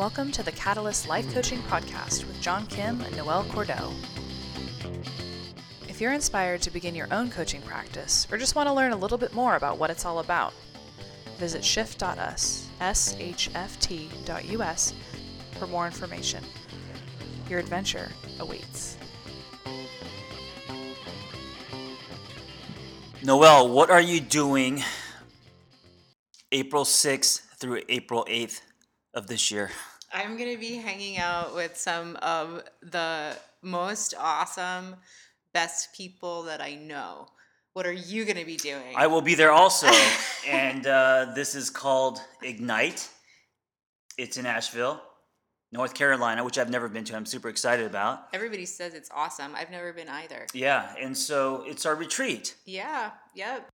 Welcome to the Catalyst Life Coaching Podcast with John Kim and Noelle Cordell. If you're inspired to begin your own coaching practice or just want to learn a little bit more about what it's all about, visit shift.us, shft.us, for more information. Your adventure awaits. Noelle, what are you doing April 6th through April 8th of this year? I'm going to be hanging out with some of the most awesome, best people that I know. What are you going to be doing? I will be there also. and uh, this is called Ignite. It's in Asheville, North Carolina, which I've never been to. I'm super excited about. Everybody says it's awesome. I've never been either. Yeah. And so it's our retreat. Yeah. Yep.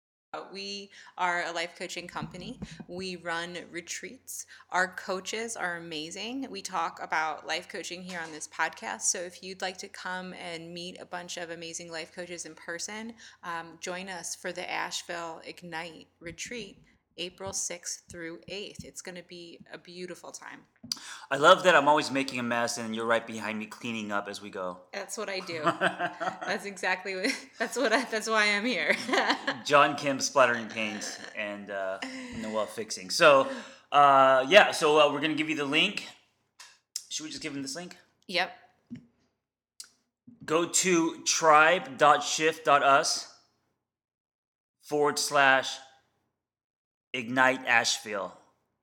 We are a life coaching company. We run retreats. Our coaches are amazing. We talk about life coaching here on this podcast. So if you'd like to come and meet a bunch of amazing life coaches in person, um, join us for the Asheville Ignite retreat. April 6th through 8th. It's going to be a beautiful time. I love that I'm always making a mess and you're right behind me cleaning up as we go. That's what I do. that's exactly what that's what I, that's why I'm here. John Kim splattering paint and uh, Noelle fixing. So, uh, yeah, so uh, we're going to give you the link. Should we just give him this link? Yep. Go to tribe.shift.us forward slash Ignite Asheville,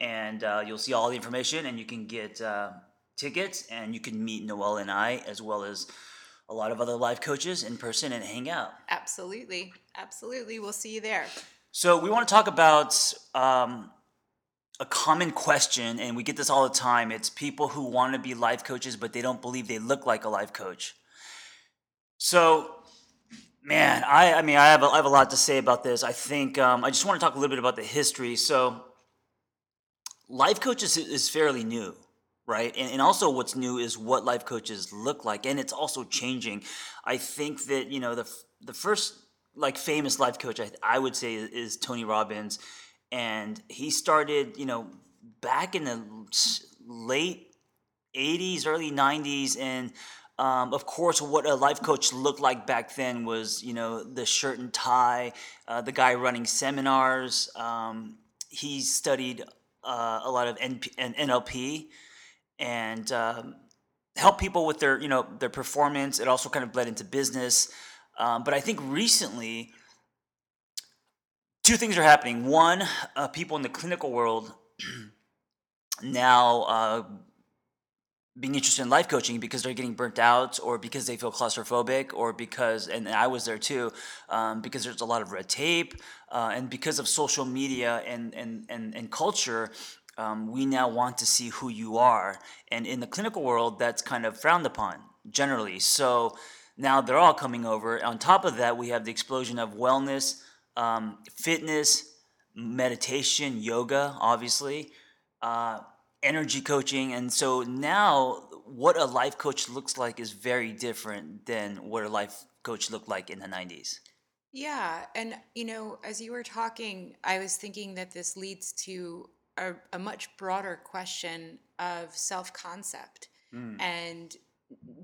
and uh, you'll see all the information, and you can get uh, tickets, and you can meet Noelle and I, as well as a lot of other life coaches in person and hang out. Absolutely, absolutely. We'll see you there. So we want to talk about um, a common question, and we get this all the time. It's people who want to be life coaches, but they don't believe they look like a life coach. So Man, I, I mean, I have, a, I have a lot to say about this. I think um, I just want to talk a little bit about the history. So, life coaches is fairly new, right? And, and also, what's new is what life coaches look like, and it's also changing. I think that you know the the first like famous life coach I, I would say is, is Tony Robbins, and he started you know back in the late '80s, early '90s, and um, of course, what a life coach looked like back then was, you know, the shirt and tie, uh, the guy running seminars. Um, he studied uh, a lot of NP- NLP and um, helped people with their, you know, their performance. It also kind of bled into business. Um, but I think recently, two things are happening. One, uh, people in the clinical world now uh, being interested in life coaching because they're getting burnt out or because they feel claustrophobic or because and i was there too um, because there's a lot of red tape uh, and because of social media and and and, and culture um, we now want to see who you are. And in the clinical world that's kind of frowned upon generally. So now they're all coming over. On top of that we have the explosion of wellness um, fitness meditation yoga obviously. Uh, energy coaching. And so now what a life coach looks like is very different than what a life coach looked like in the 90s. Yeah. And, you know, as you were talking, I was thinking that this leads to a, a much broader question of self concept. Mm. And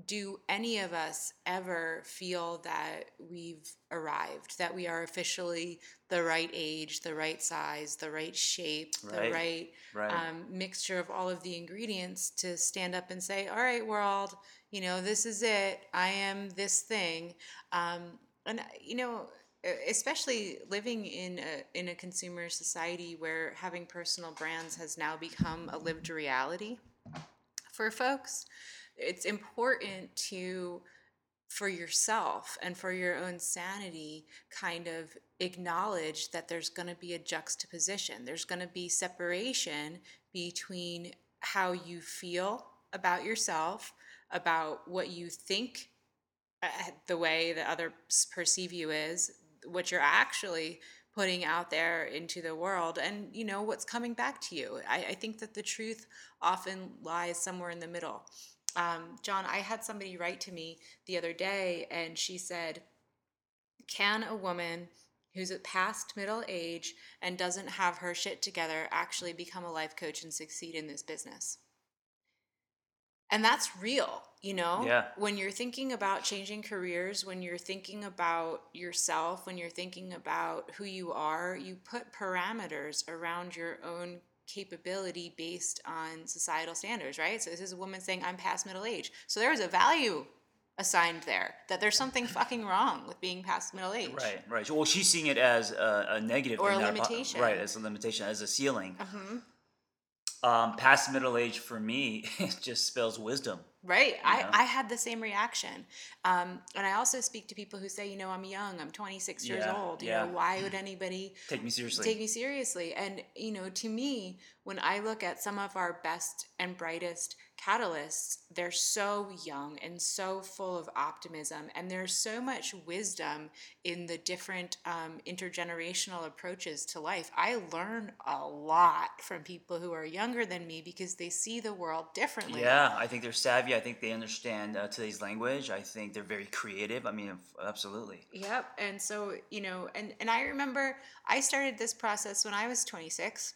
do any of us ever feel that we've arrived, that we are officially the right age, the right size, the right shape, right. the right, right. Um, mixture of all of the ingredients to stand up and say, all right, world, you know, this is it. I am this thing. Um, and, you know, especially living in a, in a consumer society where having personal brands has now become a lived reality for folks it's important to for yourself and for your own sanity kind of acknowledge that there's going to be a juxtaposition. There's going to be separation between how you feel about yourself about what you think uh, the way that others perceive you is what you're actually putting out there into the world and you know what's coming back to you. I, I think that the truth often lies somewhere in the middle um, John, I had somebody write to me the other day and she said, Can a woman who's at past middle age and doesn't have her shit together actually become a life coach and succeed in this business? and that's real you know Yeah. when you're thinking about changing careers when you're thinking about yourself when you're thinking about who you are you put parameters around your own capability based on societal standards right so this is a woman saying i'm past middle age so there is a value assigned there that there's something fucking wrong with being past middle age Right, right. Well, she's seeing it as a, a negative Or a limitation. right, as a limitation, as a ceiling. Mhm. Um, past middle age for me, it just spells wisdom. Right. I, I had the same reaction. Um, and I also speak to people who say, you know, I'm young, I'm 26 years Yeah, old. You yeah. know, why would anybody Take me seriously. take me seriously? And, you know, to me, when I look at some of our best and brightest catalysts, they're so young and so full of optimism. And there's so much wisdom in the different um, intergenerational approaches to life. I learn a lot from people who are younger than me because they see the world differently. yeah, I think they're savvy. I think they understand uh, today's language. I think they're very creative. I mean, absolutely. Yep. And so, you know, and and I remember I started this process when I was 26.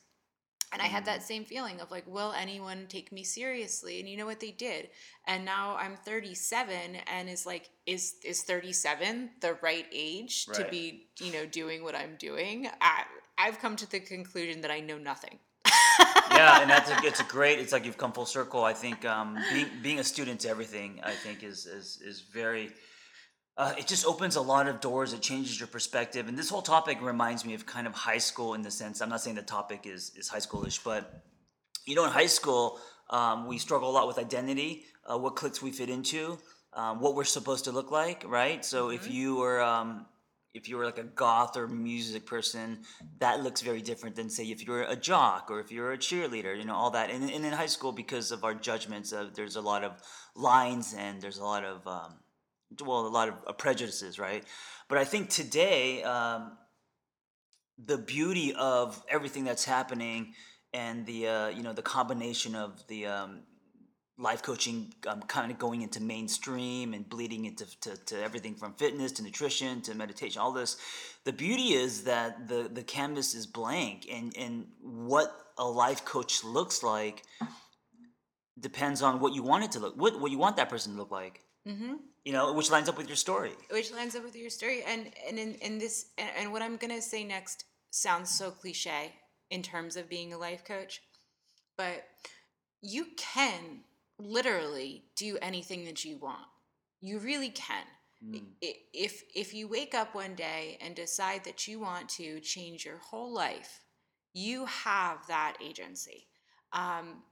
And I had that same feeling of like, will anyone take me seriously? And you know what they did? And now I'm 37 and is like, is is 37 the right age to be, you know, doing what I'm doing? I I've come to the conclusion that I know nothing. yeah, and that's a, it's a great. It's like you've come full circle. I think um, being being a student to everything, I think is is is very. Uh, it just opens a lot of doors. It changes your perspective, and this whole topic reminds me of kind of high school in the sense. I'm not saying the topic is is high schoolish, but you know, in high school, um, we struggle a lot with identity, uh, what cliques we fit into, um, what we're supposed to look like, right? So if you were um, if you were like a goth or music person, that looks very different than say if you're a jock or if you're a cheerleader, you know, all that. And, and in high school, because of our judgments, uh, there's a lot of lines and there's a lot of um, well, a lot of prejudices, right? But I think today, um, the beauty of everything that's happening and the uh, you know the combination of the um, life coaching um, kind of going into mainstream and bleeding into to, to everything from fitness to nutrition to meditation all this the beauty is that the the canvas is blank and and what a life coach looks like depends on what you want it to look what, what you want that person to look like Mm-hmm. you know which lines up with your story. Which lines up with your story. And and in, in this and, and what i'm gonna say next sounds so cliche in terms of being a life coach but you can literally do anything that you want. You really can. I- if if you wake up one day and decide that you want to change your whole life you have that agency. Um,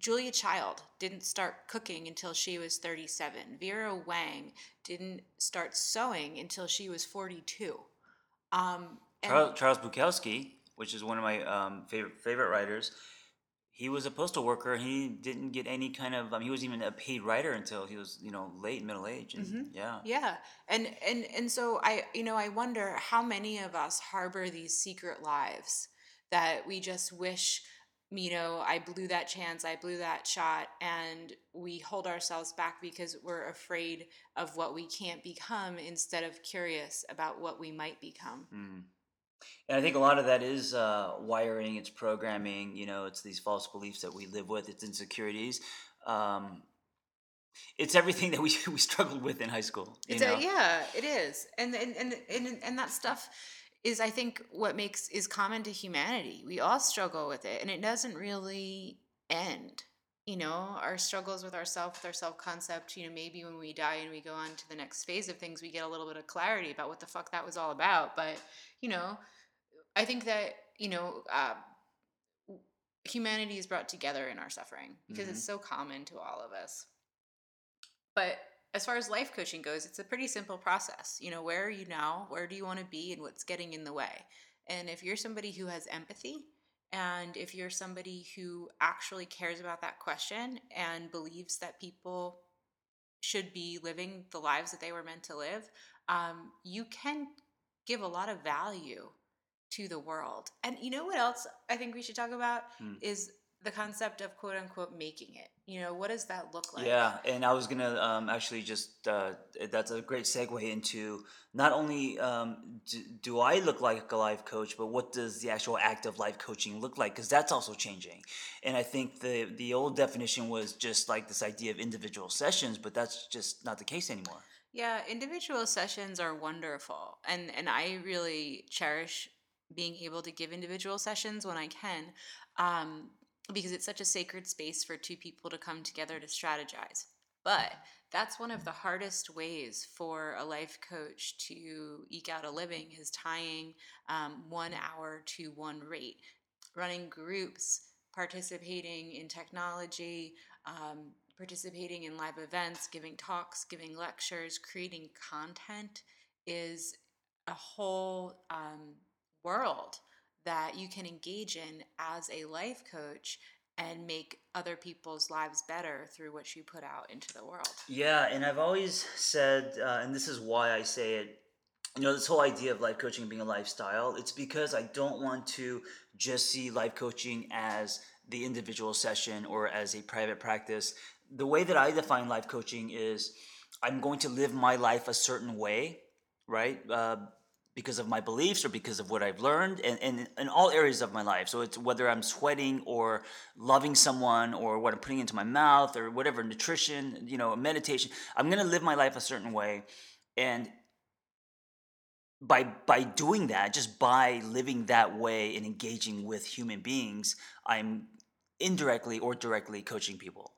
Julia Child didn't start cooking until she was 37. Vera Wang didn't start sewing until she was 42. Um, Charles, Charles Bukowski, which is one of my um, favorite favorite writers, he was a postal worker. He didn't get any kind of. Um, he wasn't even a paid writer until he was, you know, late middle age. And yeah, Yeah. And and and so I you know I wonder how many of us harbor these secret lives that we just wish you know I blew that chance, I blew that shot and we hold ourselves back because we're afraid of what we can't become instead of curious about what we might become. Mm. And I think a lot of that is uh, wiring. It's programming. You know, it's these false beliefs that we live with. It's insecurities. Um, it's everything that we we struggled with in high school. You It's know? a, yeah, it is, and and, and and and that stuff is, I think, what makes is common to humanity. We all struggle with it, and it doesn't really end. You know, our struggles with ourself, with our self concept. You know, maybe when we die and we go on to the next phase of things, we get a little bit of clarity about what the fuck that was all about. But you know, I think that you know. Uh, humanity is brought together in our suffering because it's so common to all of us. But as far as life coaching goes, it's a pretty simple process. You know, where are you now? Where do you want to be? And what's getting in the way? And if you're somebody who has empathy, and if you're somebody who actually cares about that question and believes that people should be living the lives that they were meant to live, um, you can give a lot of value to the world. And you know what else I think we should talk about Hmm. is the concept of quote unquote making it. You know, what does that look like? Yeah, and I was gonna um, actually just uh, that's a great segue into not only um, do, do I look like a life coach, but what does the actual act of life coaching look like? Because that's also changing. And I think the the old definition was just like this idea of individual sessions, but that's just not the case anymore. Yeah, individual sessions are wonderful. And and I really cherish being able to give individual sessions when I can. Um, because it's such a sacred space for two people to come together to strategize. But that's one of the hardest ways for a life coach to eke out a living is tying um, one hour to one rate. Running groups, participating in technology, um, participating in live events, giving talks, giving lectures, creating content is a whole um, world that you can engage in as a life coach and make other people's lives better through what you put out into the world. Yeah, and I've always said, uh, and this is why I say it. You know, this whole idea of life coaching being a lifestyle, it's because I don't want to just see life coaching as the individual session or as a private practice. The way that I define life coaching is I'm going to live my life a certain way, right? Uh, because of my beliefs or because of what I've learned and, and in all areas of my life. So it's whether I'm sweating or loving someone or what I'm putting into my mouth or whatever, nutrition, you know, meditation. I'm gonna live my life a certain way. And by by doing that, just by living that way and engaging with human beings, I'm indirectly or directly coaching people.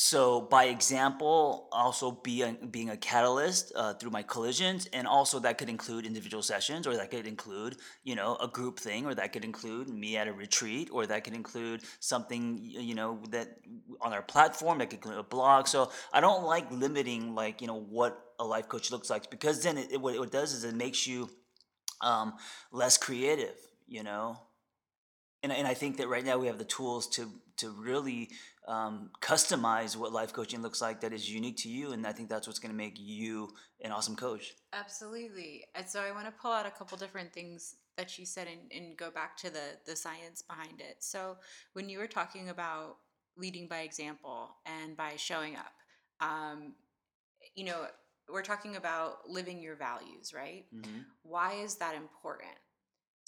So by example, also be being a catalyst uh, through my collisions, and also that could include individual sessions, or that could include you know a group thing, or that could include me at a retreat, or that could include something you know that on our platform, that could include a blog. So I don't like limiting like you know what a life coach looks like because then it, it what it does is it makes you um, less creative, you know. And, and I think that right now we have the tools to to really um, customize what life coaching looks like that is unique to you and i think that's what's going to make you an awesome coach. Absolutely. And so i want to pull out a couple different things that you said and, and go back to the the science behind it. So when you were talking about leading by example and by showing up um, you know we're talking about living your values right? Mm-hmm. why is that important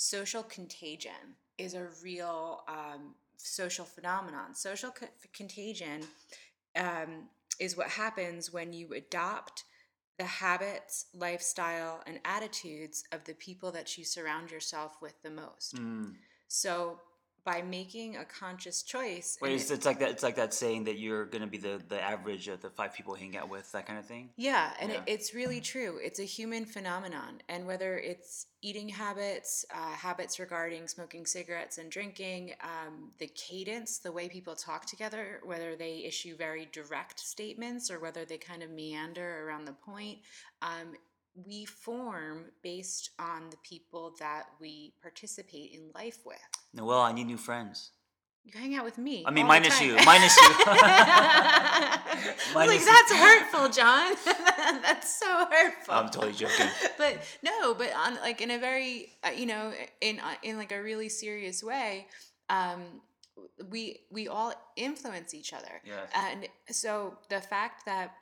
social contagion is a real um, social phenomenon. Social co- contagion um, is what happens when you adopt the habits, lifestyle, and attitudes of the people that you surround yourself with the most. Mm. So by making a conscious choice. Wait, it's, it, it's, like that. It's like that saying that you're going to be the the average of the five people hang out with, that kind of thing. Yeah, and yeah. It, it's really true. It's a human phenomenon, and whether it's eating habits, uh, habits regarding smoking cigarettes and drinking, um, the cadence, the way people talk together, whether they issue very direct statements or whether they kind of meander around the point, um, we form based on the people that we participate in life with. Noelle, I need new friends. You hang out with me. I mean, minus you. Minus you. minus like, that's hurtful, John. that's so hurtful. I'm totally joking. but no, but on like in a very, uh, you know, in uh, in like a really serious way, um, we we all influence each other. Yes. And so the fact that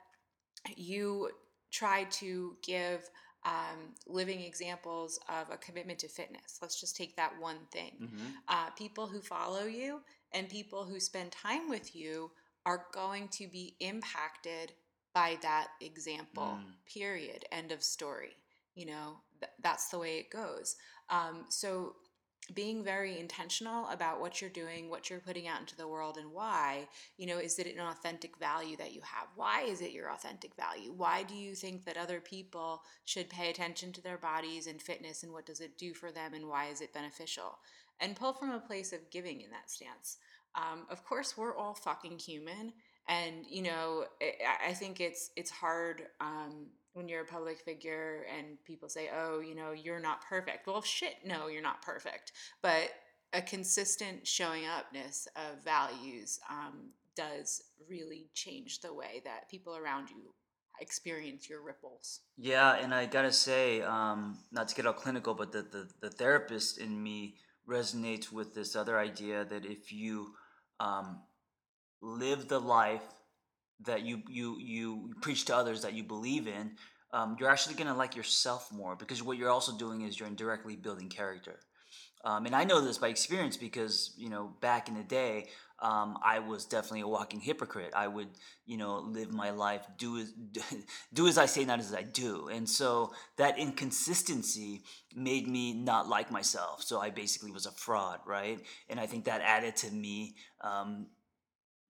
you try to give um, living examples of a commitment to fitness. Let's just take that one thing. Mm-hmm. Uh, people who follow you and people who spend time with you are going to be impacted by that example, mm. period. End of story. You know, th- that's the way it goes. Um, so being very intentional about what you're doing, what you're putting out into the world, and why. You know, is it an authentic value that you have? Why is it your authentic value? Why do you think that other people should pay attention to their bodies and fitness, and what does it do for them, and why is it beneficial? And pull from a place of giving in that stance. Um, of course, we're all fucking human, and you know, I think it's it's hard um, when you're a public figure and people say, oh, you know, you're not perfect. Well, shit, no, you're not perfect. But a consistent showing upness of values um, does really change the way that people around you experience your ripples. Yeah, and I gotta say, um, not to get all clinical, but the, the, the therapist in me resonates with this other idea that if you um, live the life that you you you preach to others that you believe in, um, you're actually going to like yourself more because what you're also doing is you're indirectly building character. Um, and I know this by experience because you know back in the day, um, I was definitely a walking hypocrite. I would you know live my life do as do as I say, not as I do, and so that inconsistency made me not like myself. So I basically was a fraud, right? And I think that added to me um,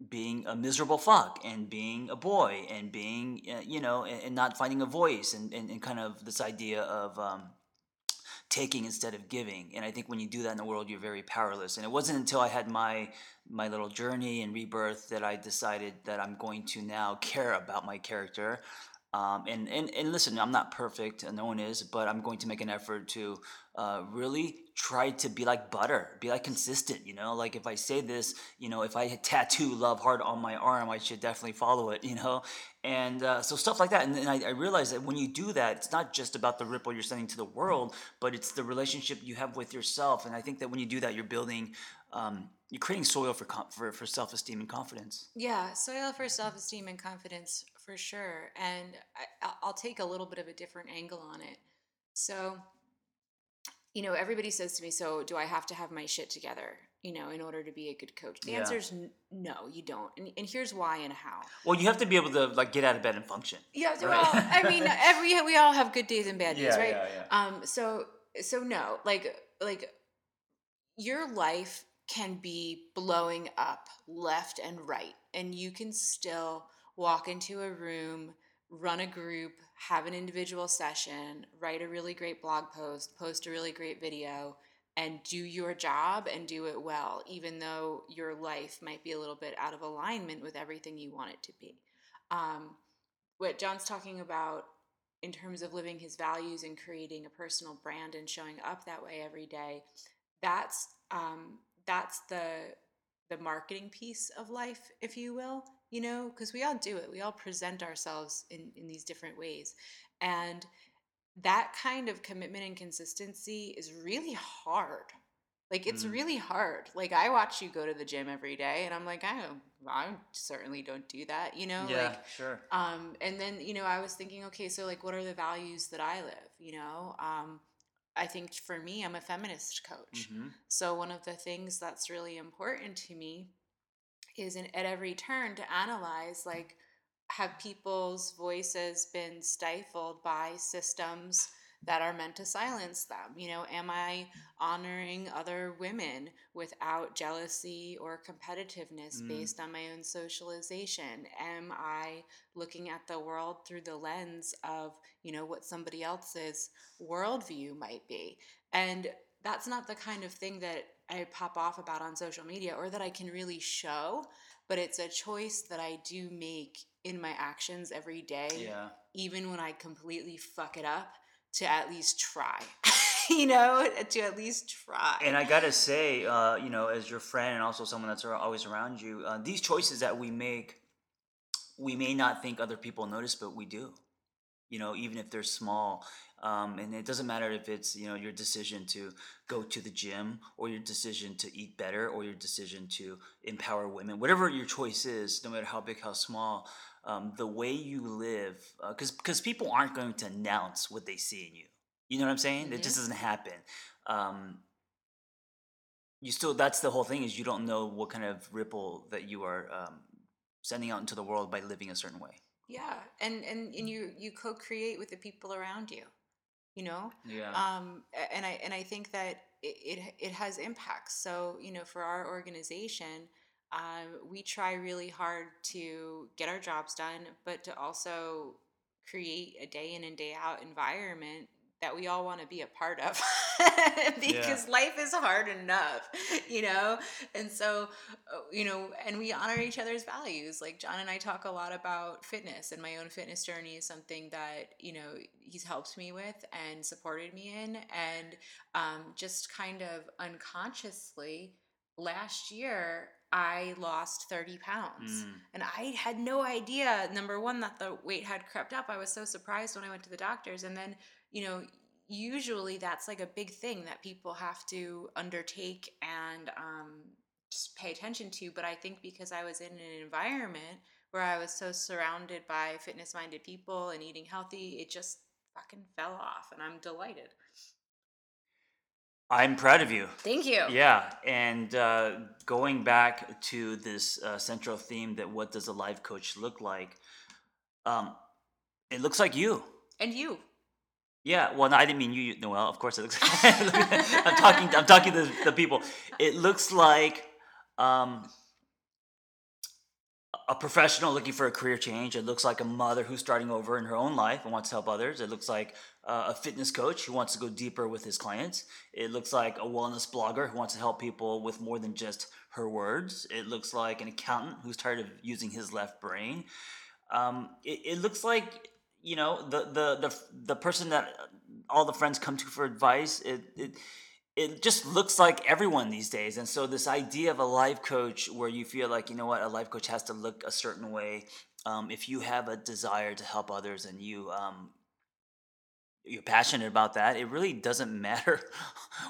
being a miserable fuck and being a boy and being uh, you know and, and, not finding a voice and, and, and kind of this idea of um, taking instead of giving. And i think when you do that in the world you're very powerless. And it wasn't until i had my my little journey and rebirth that i decided that i'm going to now care about my character. Um, and, and, and listen, I'm not perfect, and no one is, but I'm going to make an effort to uh, really try to be like butter, be like consistent, you know? Like if I say this, you know, if I tattoo love hard on my arm, I should definitely follow it, you know? And uh, so stuff like that. And then I, I realized that when you do that, it's not just about the ripple you're sending to the world, but it's the relationship you have with yourself. And I think that when you do that, you're building um, you're creating soil for for, for self esteem and confidence. Yeah, soil for self esteem and confidence for sure. And I, I'll take a little bit of a different angle on it. So, you know, everybody says to me, "So, do I have to have my shit together?" You know, in order to be a good coach. The yeah. answer is n- no, you don't. And, and here's why and how. Well, you have to be able to like get out of bed and function. Yeah, right? well, I mean, every we all have good days and bad days, yeah, right? Yeah, yeah. Um, so so no, like like your life can be blowing up left and right, and you can still walk into a room, run a group, have an individual session, write a really great blog post, post a really great video, and do your job and do it well, even though your life might be a little bit out of alignment with everything you want it to be. Um, what John's talking about in terms of living his values and creating a personal brand and showing up that way every day, that's um, that's the the marketing piece of life, if you will, you know, because we all do it. We all present ourselves in, in these different ways. And that kind of commitment and consistency is really hard. Like it's mm. really hard. Like I watch you go to the gym every day and I'm like, I don't I certainly don't do that, you know? Yeah, like sure. Um and then, you know, I was thinking, okay, so like what are the values that I live, you know? Um I think for me, I'm a feminist coach. Mm-hmm. So, one of the things that's really important to me is in, at every turn to analyze like, have people's voices been stifled by systems that are meant to silence them. You know, am I honoring other women without jealousy or competitiveness mm. based on my own socialization? Am I looking at the world through the lens of, you know, what somebody else's worldview might be? And that's not the kind of thing that I pop off about on social media or that I can really show, but it's a choice that I do make in my actions every day, yeah. even when I completely fuck it up to at least try. you know, to at least try. And I gotta say, uh, you know, as your friend and also someone that's always around you, uh, these choices that we make, we may not think other people notice, but we do. You know, even if they're small, um, and it doesn't matter if it's you know your decision to go to the gym or your decision to eat better or your decision to empower women, whatever your choice is, no matter how big, how small um, the way you live, because uh, because people aren't going to announce what they see in you. You know what I'm saying? Mm-hmm. It just doesn't happen. Um, you still that's the whole thing is you don't know what kind of ripple that you are um, sending out into the world by living a certain way. Yeah, and and and you you co-create with the people around you. You know. Yeah. Um, and I and I think that it, it, it has impacts. So you know, for our organization um, we try really hard to get our jobs done, but to also create a day in and day out environment that we all want to be a part of because yeah. life is hard enough, you know? And so, uh, you know, and we honor each other's values. Like John and I talk a lot about fitness, and my own fitness journey is something that, you know, he's helped me with and supported me in. And um, just kind of unconsciously, last year, I lost 30 pounds. Mm. And I had no idea, number one, that the weight had crept up. I was so surprised when I went to the doctors. And then, you know, usually that's like a big thing that people have to undertake and um, pay attention to. But I think because I was in an environment where I was so surrounded by fitness minded people and eating healthy, it just fucking fell off. And I'm delighted. I'm proud of you. Thank you. Yeah, and uh, going back to this uh, central theme that what does a life coach look like? Um, it looks like you. And you. Yeah, well, no, I didn't mean you, Noelle. Of course, it looks. I'm talking. I'm talking to the people. It looks like um, a professional looking for a career change. It looks like a mother who's starting over in her own life and wants to help others. It looks like uh, a fitness coach who wants to go deeper with his clients. It looks like a wellness blogger who wants to help people with more than just her words. It looks like an accountant who's tired of using his left brain. Um, it, it looks like you know the the the the person that all the friends come to for advice. It it it just looks like everyone these days. And so this idea of a life coach where you feel like, you know what, a life coach has to look a certain way. Um, if you have a desire to help others and you um, you're passionate about that, it really doesn't matter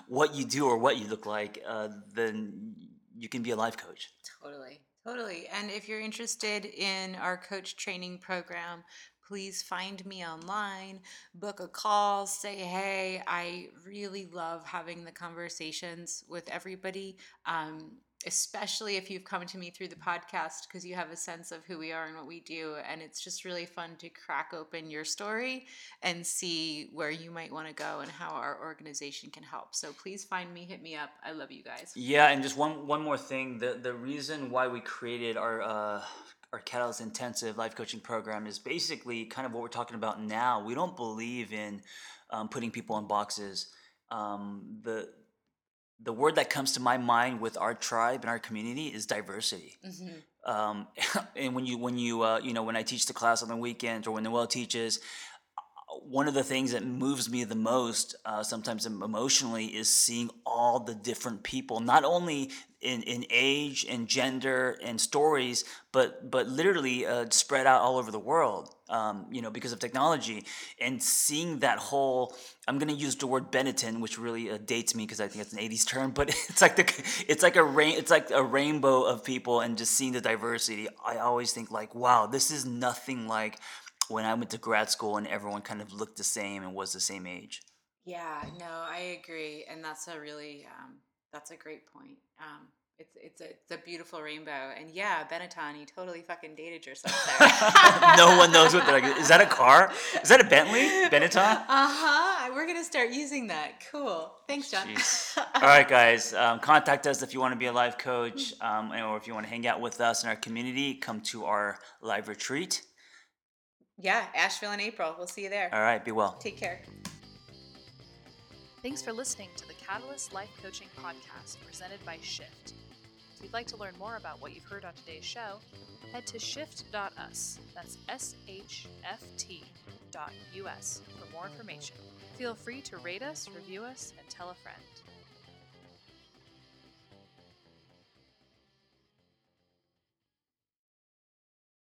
what you do or what you look like. Uh, then you can be a life coach. Totally. Totally. And if you're interested in our coach training program, please find me online, book a call, say, hey, I really love having the conversations with everybody. Um, especially if you've come to me through the podcast because you have a sense of who we are and what we do. And it's just really fun to crack open your story and see where you might want to go and how our organization can help. So please find me, hit me up. I love you guys. Yeah, and just one one more thing. The the reason why we created our uh, our Catalyst Intensive life coaching program is basically kind of what we're talking about now. We don't believe in um, putting people in boxes. Um, the the word that comes to my mind with our tribe and our community is diversity. Mm-hmm. Um, and when you when you uh, you know when I teach the class on the weekends or when the Noelle teaches, one of the things that moves me the most, uh, sometimes emotionally, is seeing all the different people, not only in, in age and gender and stories, but but literally uh, spread out all over the world. Um, you know, because of technology, and seeing that whole. I'm gonna use the word Benetton, which really uh, dates me because I think it's an '80s term, but it's like the it's like a rain it's like a rainbow of people, and just seeing the diversity. I always think like, wow, this is nothing like when I went to grad school and everyone kind of looked the same and was the same age. Yeah, no, I agree, and that's a really um, that's a great point. Um, it's it's a it's a beautiful rainbow, and yeah, Benetton, you totally fucking dated yourself there. no one knows what they're like. Is that a car? Is that a Bentley? Benetton? Uh huh. We're gonna start using that. Cool. Thanks, John. All right, guys. Um, contact us if you want to be a life coach, um, or if you want to hang out with us in our community. Come to our live retreat. Yeah, Asheville in April. We'll see you there. All right, be well. Take care. Thanks for listening to the Catalyst Life Coaching Podcast presented by Shift. If you'd like to learn more about what you've heard on today's show, head to shift.us. That's S H F T dot US for more information. Feel free to rate us, review us, and tell a friend.